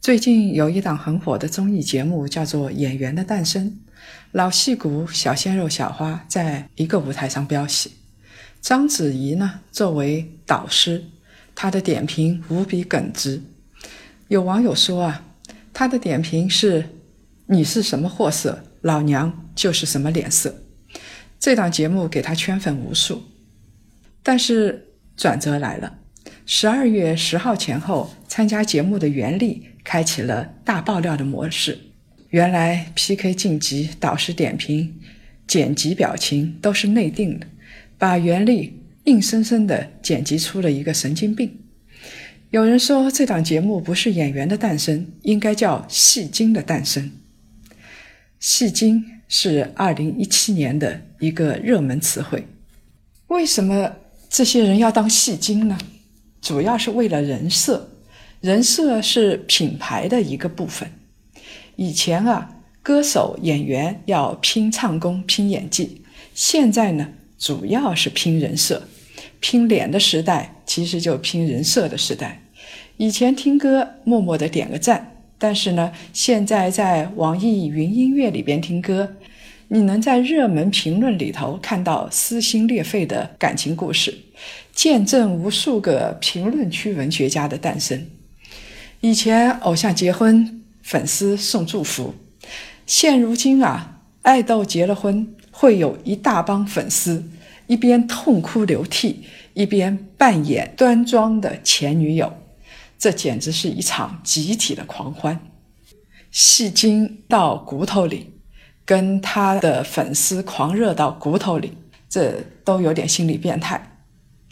最近有一档很火的综艺节目，叫做《演员的诞生》，老戏骨小鲜肉小花在一个舞台上飙戏。章子怡呢，作为导师，她的点评无比耿直。有网友说啊，她的点评是：“你是什么货色，老娘就是什么脸色。”这档节目给她圈粉无数。但是转折来了，十二月十号前后参加节目的袁立。开启了大爆料的模式。原来 PK 晋级、导师点评、剪辑表情都是内定的，把袁立硬生生的剪辑出了一个神经病。有人说这档节目不是演员的诞生，应该叫戏精的诞生。戏精是二零一七年的一个热门词汇。为什么这些人要当戏精呢？主要是为了人设。人设是品牌的一个部分。以前啊，歌手、演员要拼唱功、拼演技；现在呢，主要是拼人设。拼脸的时代，其实就拼人设的时代。以前听歌默默的点个赞，但是呢，现在在网易云音乐里边听歌，你能在热门评论里头看到撕心裂肺的感情故事，见证无数个评论区文学家的诞生。以前偶像结婚，粉丝送祝福；现如今啊，爱豆结了婚，会有一大帮粉丝一边痛哭流涕，一边扮演端庄的前女友，这简直是一场集体的狂欢。戏精到骨头里，跟他的粉丝狂热到骨头里，这都有点心理变态。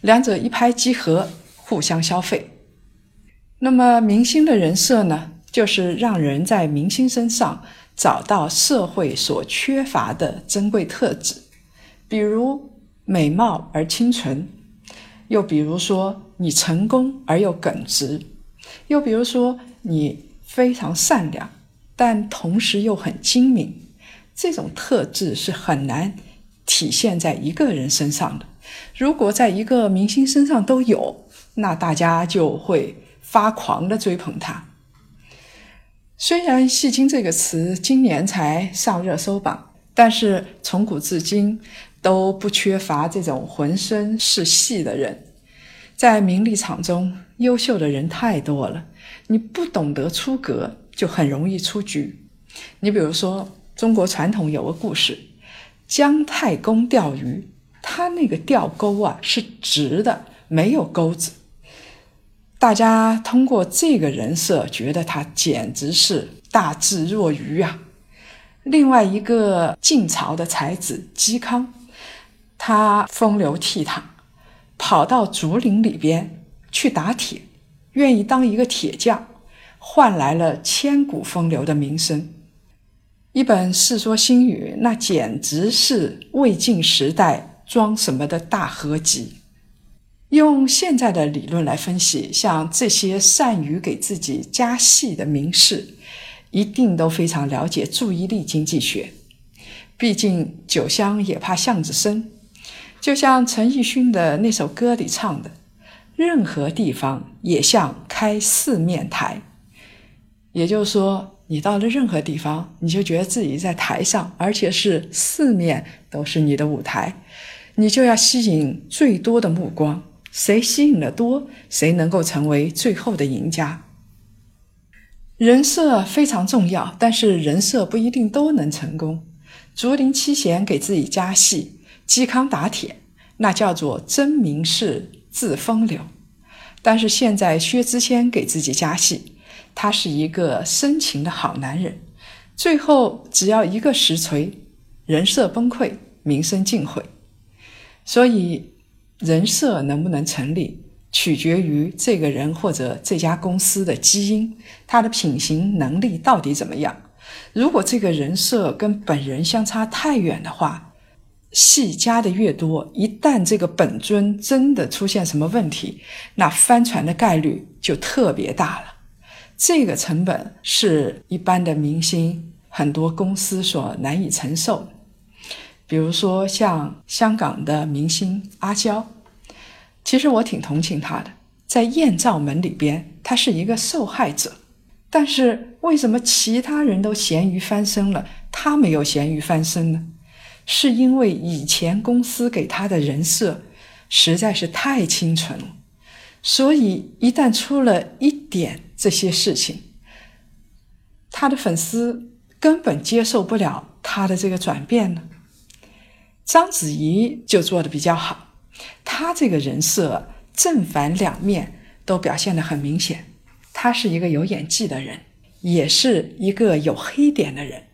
两者一拍即合，互相消费。那么，明星的人设呢，就是让人在明星身上找到社会所缺乏的珍贵特质，比如美貌而清纯，又比如说你成功而又耿直，又比如说你非常善良，但同时又很精明。这种特质是很难体现在一个人身上的。如果在一个明星身上都有，那大家就会。发狂的追捧他。虽然“戏精”这个词今年才上热搜榜，但是从古至今都不缺乏这种浑身是戏的人。在名利场中，优秀的人太多了，你不懂得出格，就很容易出局。你比如说，中国传统有个故事：姜太公钓鱼，他那个钓钩啊是直的，没有钩子。大家通过这个人设，觉得他简直是大智若愚啊。另外一个晋朝的才子嵇康，他风流倜傥，跑到竹林里边去打铁，愿意当一个铁匠，换来了千古风流的名声。一本《世说新语》，那简直是魏晋时代装什么的大合集。用现在的理论来分析，像这些善于给自己加戏的名士，一定都非常了解注意力经济学。毕竟酒香也怕巷子深，就像陈奕迅的那首歌里唱的：“任何地方也像开四面台。”也就是说，你到了任何地方，你就觉得自己在台上，而且是四面都是你的舞台，你就要吸引最多的目光。谁吸引的多，谁能够成为最后的赢家。人设非常重要，但是人设不一定都能成功。竹林七贤给自己加戏，嵇康打铁，那叫做真名士自风流。但是现在薛之谦给自己加戏，他是一个深情的好男人，最后只要一个实锤，人设崩溃，名声尽毁。所以。人设能不能成立，取决于这个人或者这家公司的基因，他的品行能力到底怎么样。如果这个人设跟本人相差太远的话，戏加的越多，一旦这个本尊真的出现什么问题，那翻船的概率就特别大了。这个成本是一般的明星、很多公司所难以承受的。比如说像香港的明星阿娇，其实我挺同情她的，在艳照门里边，她是一个受害者。但是为什么其他人都咸鱼翻身了，她没有咸鱼翻身呢？是因为以前公司给她的人设实在是太清纯了，所以一旦出了一点这些事情，他的粉丝根本接受不了他的这个转变呢。章子怡就做的比较好，她这个人设正反两面都表现的很明显，她是一个有演技的人，也是一个有黑点的人，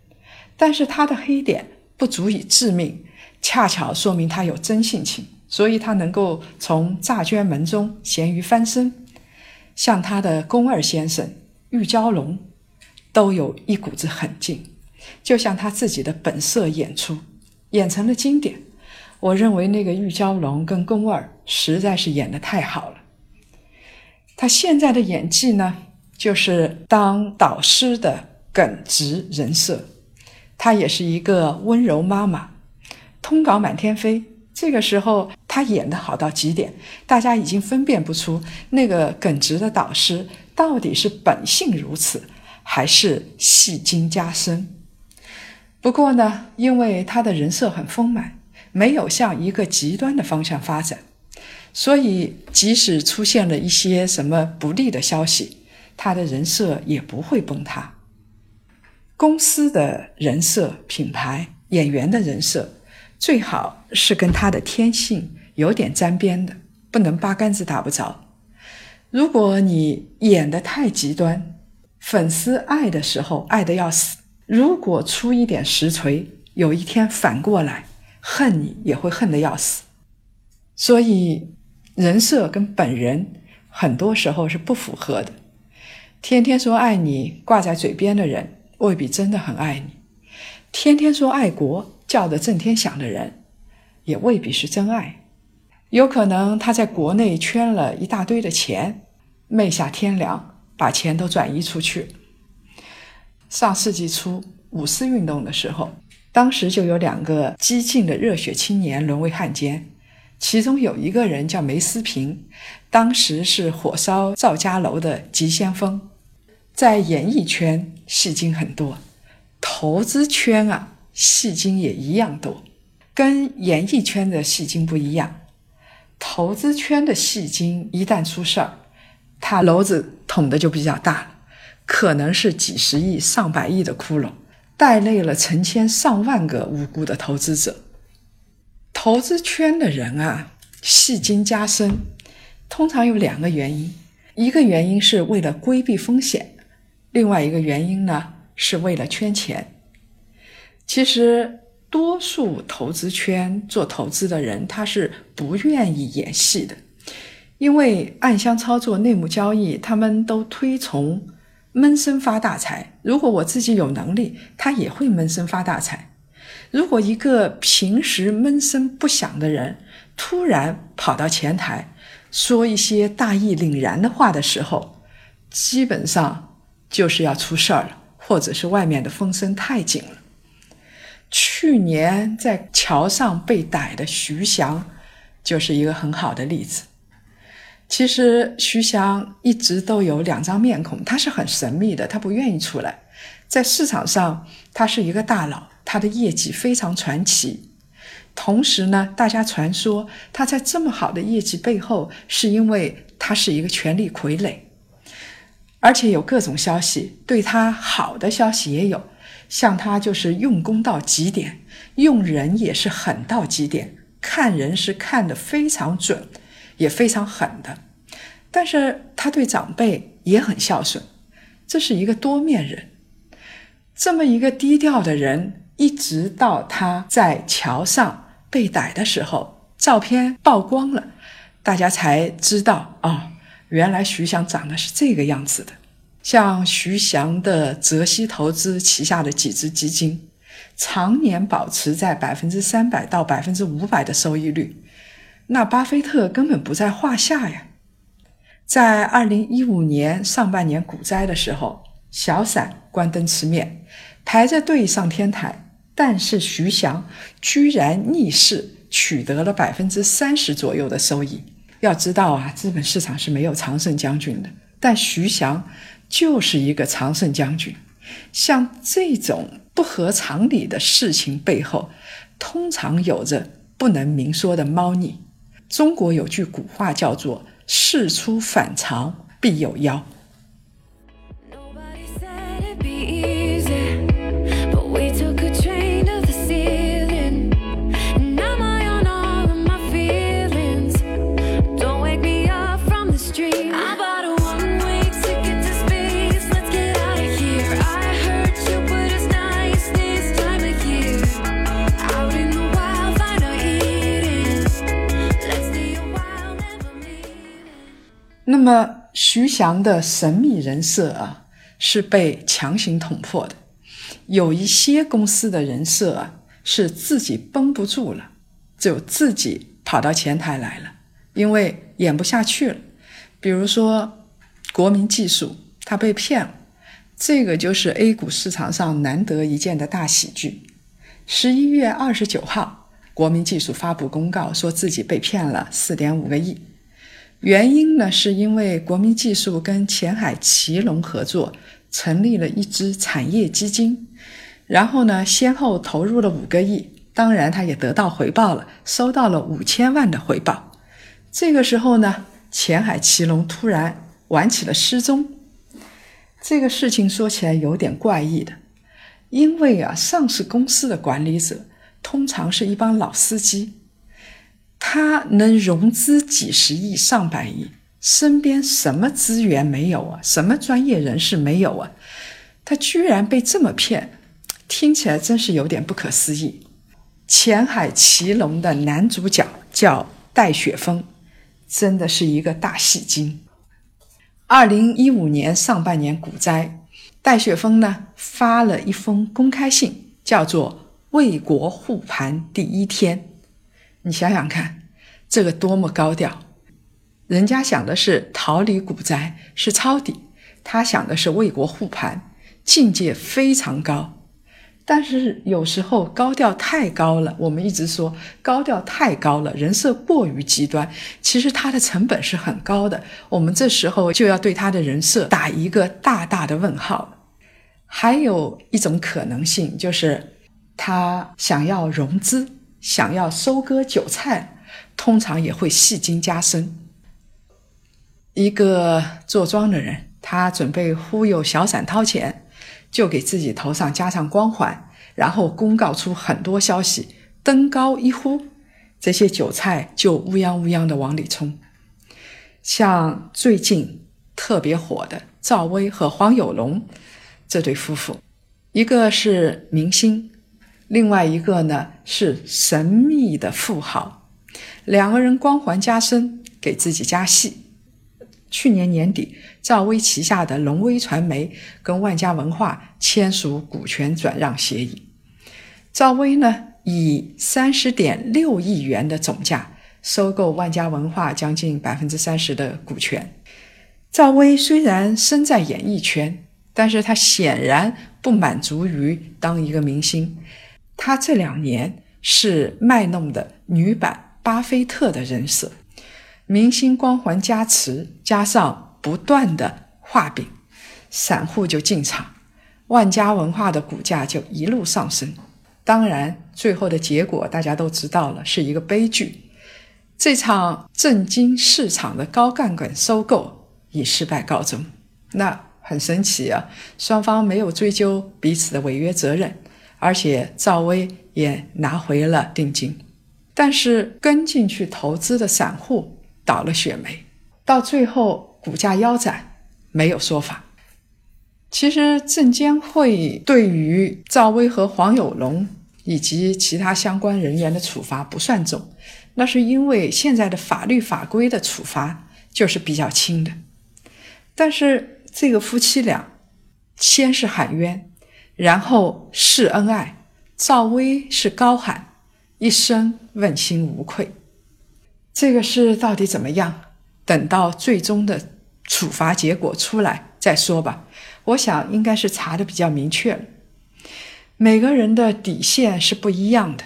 但是她的黑点。不足以致命，恰巧说明他有真性情，所以他能够从诈捐门中咸鱼翻身。像他的宫二先生玉娇龙，都有一股子狠劲，就像他自己的本色演出，演成了经典。我认为那个玉娇龙跟宫二实在是演的太好了。他现在的演技呢，就是当导师的耿直人设。她也是一个温柔妈妈，通稿满天飞。这个时候，她演的好到极点，大家已经分辨不出那个耿直的导师到底是本性如此，还是戏精加深。不过呢，因为他的人设很丰满，没有向一个极端的方向发展，所以即使出现了一些什么不利的消息，他的人设也不会崩塌。公司的人设、品牌、演员的人设，最好是跟他的天性有点沾边的，不能八竿子打不着。如果你演的太极端，粉丝爱的时候爱的要死，如果出一点实锤，有一天反过来恨你也会恨得要死。所以人设跟本人很多时候是不符合的。天天说爱你挂在嘴边的人。未必真的很爱你，天天说爱国、叫得震天响的人，也未必是真爱。有可能他在国内圈了一大堆的钱，昧下天良，把钱都转移出去。上世纪初五四运动的时候，当时就有两个激进的热血青年沦为汉奸，其中有一个人叫梅思平，当时是火烧赵家楼的急先锋。在演艺圈戏精很多，投资圈啊戏精也一样多，跟演艺圈的戏精不一样。投资圈的戏精一旦出事儿，他篓子捅的就比较大，可能是几十亿、上百亿的窟窿，带累了成千上万个无辜的投资者。投资圈的人啊，戏精加深，通常有两个原因，一个原因是为了规避风险。另外一个原因呢，是为了圈钱。其实，多数投资圈做投资的人，他是不愿意演戏的，因为暗箱操作、内幕交易，他们都推崇闷声发大财。如果我自己有能力，他也会闷声发大财。如果一个平时闷声不响的人，突然跑到前台说一些大义凛然的话的时候，基本上。就是要出事儿了，或者是外面的风声太紧了。去年在桥上被逮的徐翔，就是一个很好的例子。其实徐翔一直都有两张面孔，他是很神秘的，他不愿意出来。在市场上，他是一个大佬，他的业绩非常传奇。同时呢，大家传说他在这么好的业绩背后，是因为他是一个权力傀儡。而且有各种消息，对他好的消息也有，像他就是用功到极点，用人也是狠到极点，看人是看得非常准，也非常狠的。但是他对长辈也很孝顺，这是一个多面人。这么一个低调的人，一直到他在桥上被逮的时候，照片曝光了，大家才知道啊，原来徐翔长得是这个样子的。像徐翔的泽熙投资旗下的几只基金，常年保持在百分之三百到百分之五百的收益率，那巴菲特根本不在话下呀。在二零一五年上半年股灾的时候，小散关灯吃面，排着队上天台，但是徐翔居然逆势取得了百分之三十左右的收益。要知道啊，资本市场是没有常胜将军的，但徐翔。就是一个常胜将军，像这种不合常理的事情背后，通常有着不能明说的猫腻。中国有句古话叫做“事出反常必有妖”。那么，徐翔的神秘人设啊，是被强行捅破的。有一些公司的人设啊，是自己绷不住了，就自己跑到前台来了，因为演不下去了。比如说，国民技术他被骗了，这个就是 A 股市场上难得一见的大喜剧。十一月二十九号，国民技术发布公告，说自己被骗了四点五个亿。原因呢，是因为国民技术跟前海奇隆合作，成立了一支产业基金，然后呢，先后投入了五个亿，当然他也得到回报了，收到了五千万的回报。这个时候呢，前海奇隆突然玩起了失踪，这个事情说起来有点怪异的，因为啊，上市公司的管理者通常是一帮老司机。他能融资几十亿、上百亿，身边什么资源没有啊？什么专业人士没有啊？他居然被这么骗，听起来真是有点不可思议。前海奇隆的男主角叫戴雪峰，真的是一个大戏精。二零一五年上半年股灾，戴雪峰呢发了一封公开信，叫做“为国护盘第一天”。你想想看，这个多么高调！人家想的是逃离股灾，是抄底；他想的是为国护盘，境界非常高。但是有时候高调太高了，我们一直说高调太高了，人设过于极端，其实他的成本是很高的。我们这时候就要对他的人设打一个大大的问号。还有一种可能性就是他想要融资。想要收割韭菜，通常也会戏精加深。一个坐庄的人，他准备忽悠小散掏钱，就给自己头上加上光环，然后公告出很多消息，登高一呼，这些韭菜就乌泱乌泱的往里冲。像最近特别火的赵薇和黄有龙这对夫妇，一个是明星。另外一个呢是神秘的富豪，两个人光环加深，给自己加戏。去年年底，赵薇旗下的龙威传媒跟万家文化签署股权转让协议，赵薇呢以三十点六亿元的总价收购万家文化将近百分之三十的股权。赵薇虽然身在演艺圈，但是她显然不满足于当一个明星。她这两年是卖弄的女版巴菲特的人设，明星光环加持，加上不断的画饼，散户就进场，万家文化的股价就一路上升。当然，最后的结果大家都知道了，是一个悲剧。这场震惊市场的高杠杆收购以失败告终。那很神奇啊，双方没有追究彼此的违约责任。而且赵薇也拿回了定金，但是跟进去投资的散户倒了血霉，到最后股价腰斩，没有说法。其实证监会对于赵薇和黄有龙以及其他相关人员的处罚不算重，那是因为现在的法律法规的处罚就是比较轻的。但是这个夫妻俩先是喊冤，然后示恩爱，赵薇是高喊一生问心无愧。这个事到底怎么样？等到最终的处罚结果出来再说吧。我想应该是查的比较明确了。每个人的底线是不一样的，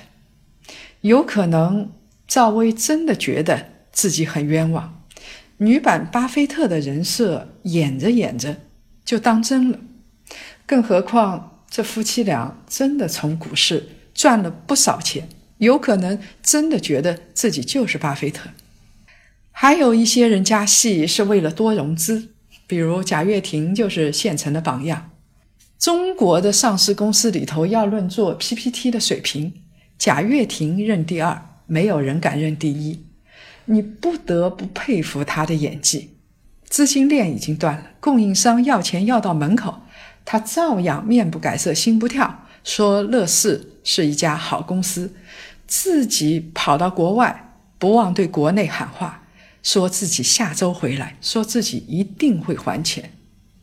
有可能赵薇真的觉得自己很冤枉。女版巴菲特的人设演着演着就当真了，更何况这夫妻俩真的从股市赚了不少钱，有可能真的觉得自己就是巴菲特。还有一些人加戏是为了多融资，比如贾跃亭就是现成的榜样。中国的上市公司里头要论做 PPT 的水平，贾跃亭认第二，没有人敢认第一。你不得不佩服他的演技。资金链已经断了，供应商要钱要到门口，他照样面不改色心不跳，说乐视是一家好公司，自己跑到国外，不忘对国内喊话，说自己下周回来，说自己一定会还钱。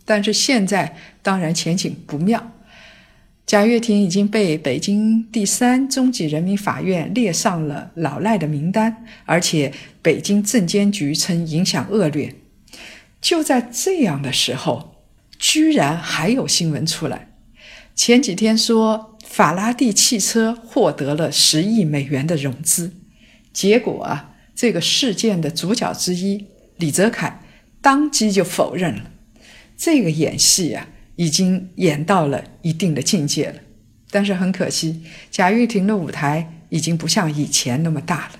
但是现在当然前景不妙。贾跃亭已经被北京第三中级人民法院列上了老赖的名单，而且北京证监局称影响恶劣。就在这样的时候，居然还有新闻出来。前几天说法拉第汽车获得了十亿美元的融资，结果啊，这个事件的主角之一李泽楷当即就否认了。这个演戏呀。已经演到了一定的境界了，但是很可惜，贾跃亭的舞台已经不像以前那么大了。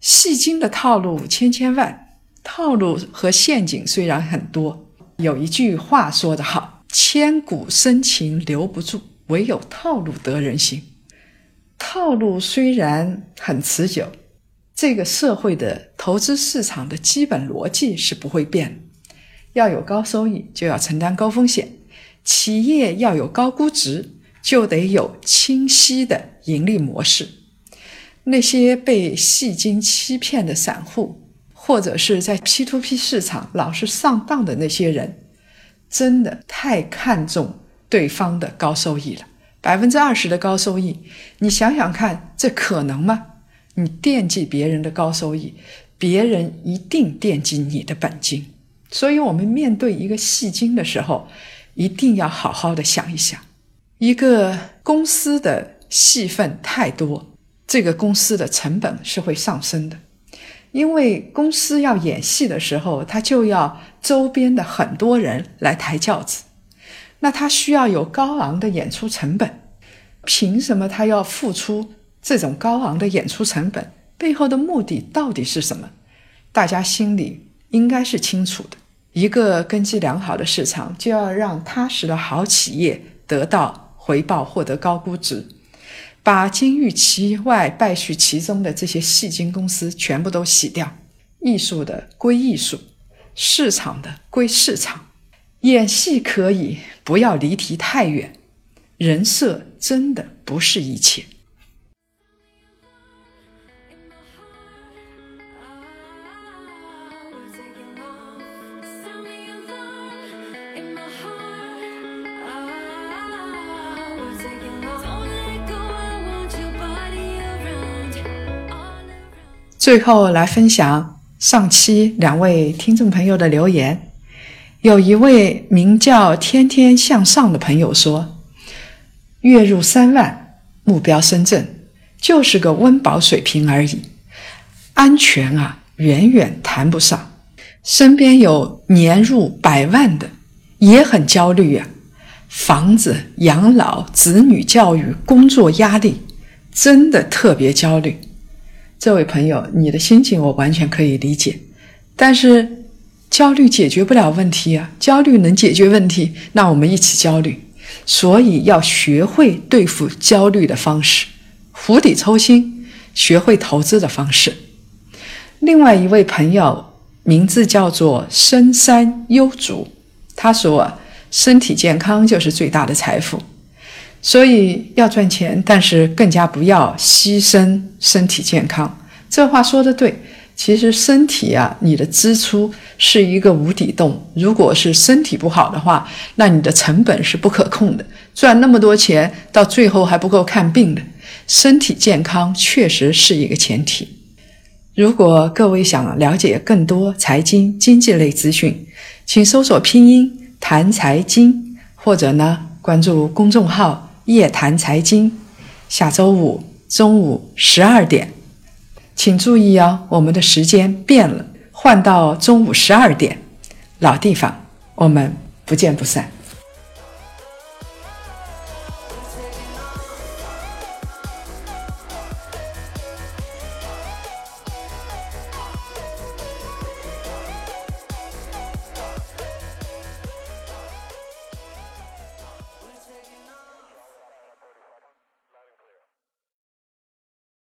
戏精的套路千千万，套路和陷阱虽然很多，有一句话说得好：“千古深情留不住，唯有套路得人心。”套路虽然很持久，这个社会的投资市场的基本逻辑是不会变。要有高收益，就要承担高风险；企业要有高估值，就得有清晰的盈利模式。那些被戏精欺骗的散户，或者是在 P to P 市场老是上当的那些人，真的太看重对方的高收益了。百分之二十的高收益，你想想看，这可能吗？你惦记别人的高收益，别人一定惦记你的本金。所以，我们面对一个戏精的时候，一定要好好的想一想：一个公司的戏份太多，这个公司的成本是会上升的。因为公司要演戏的时候，他就要周边的很多人来抬轿子，那他需要有高昂的演出成本。凭什么他要付出这种高昂的演出成本？背后的目的到底是什么？大家心里。应该是清楚的。一个根基良好的市场，就要让踏实的好企业得到回报，获得高估值。把金玉其外，败絮其中的这些戏精公司全部都洗掉。艺术的归艺术，市场的归市场。演戏可以，不要离题太远。人设真的不是一切。最后来分享上期两位听众朋友的留言。有一位名叫“天天向上”的朋友说：“月入三万，目标深圳，就是个温饱水平而已，安全啊，远远谈不上。身边有年入百万的，也很焦虑呀。房子、养老、子女教育、工作压力，真的特别焦虑。”这位朋友，你的心情我完全可以理解，但是焦虑解决不了问题啊！焦虑能解决问题，那我们一起焦虑。所以要学会对付焦虑的方式，釜底抽薪，学会投资的方式。另外一位朋友名字叫做深山幽竹，他说：“身体健康就是最大的财富。”所以要赚钱，但是更加不要牺牲身体健康。这话说的对。其实身体啊，你的支出是一个无底洞。如果是身体不好的话，那你的成本是不可控的。赚那么多钱，到最后还不够看病的。身体健康确实是一个前提。如果各位想了解更多财经经济类资讯，请搜索拼音谈财经，或者呢关注公众号夜谈财经。下周五中午十二点。请注意哦，我们的时间变了，换到中午十二点，老地方，我们不见不散。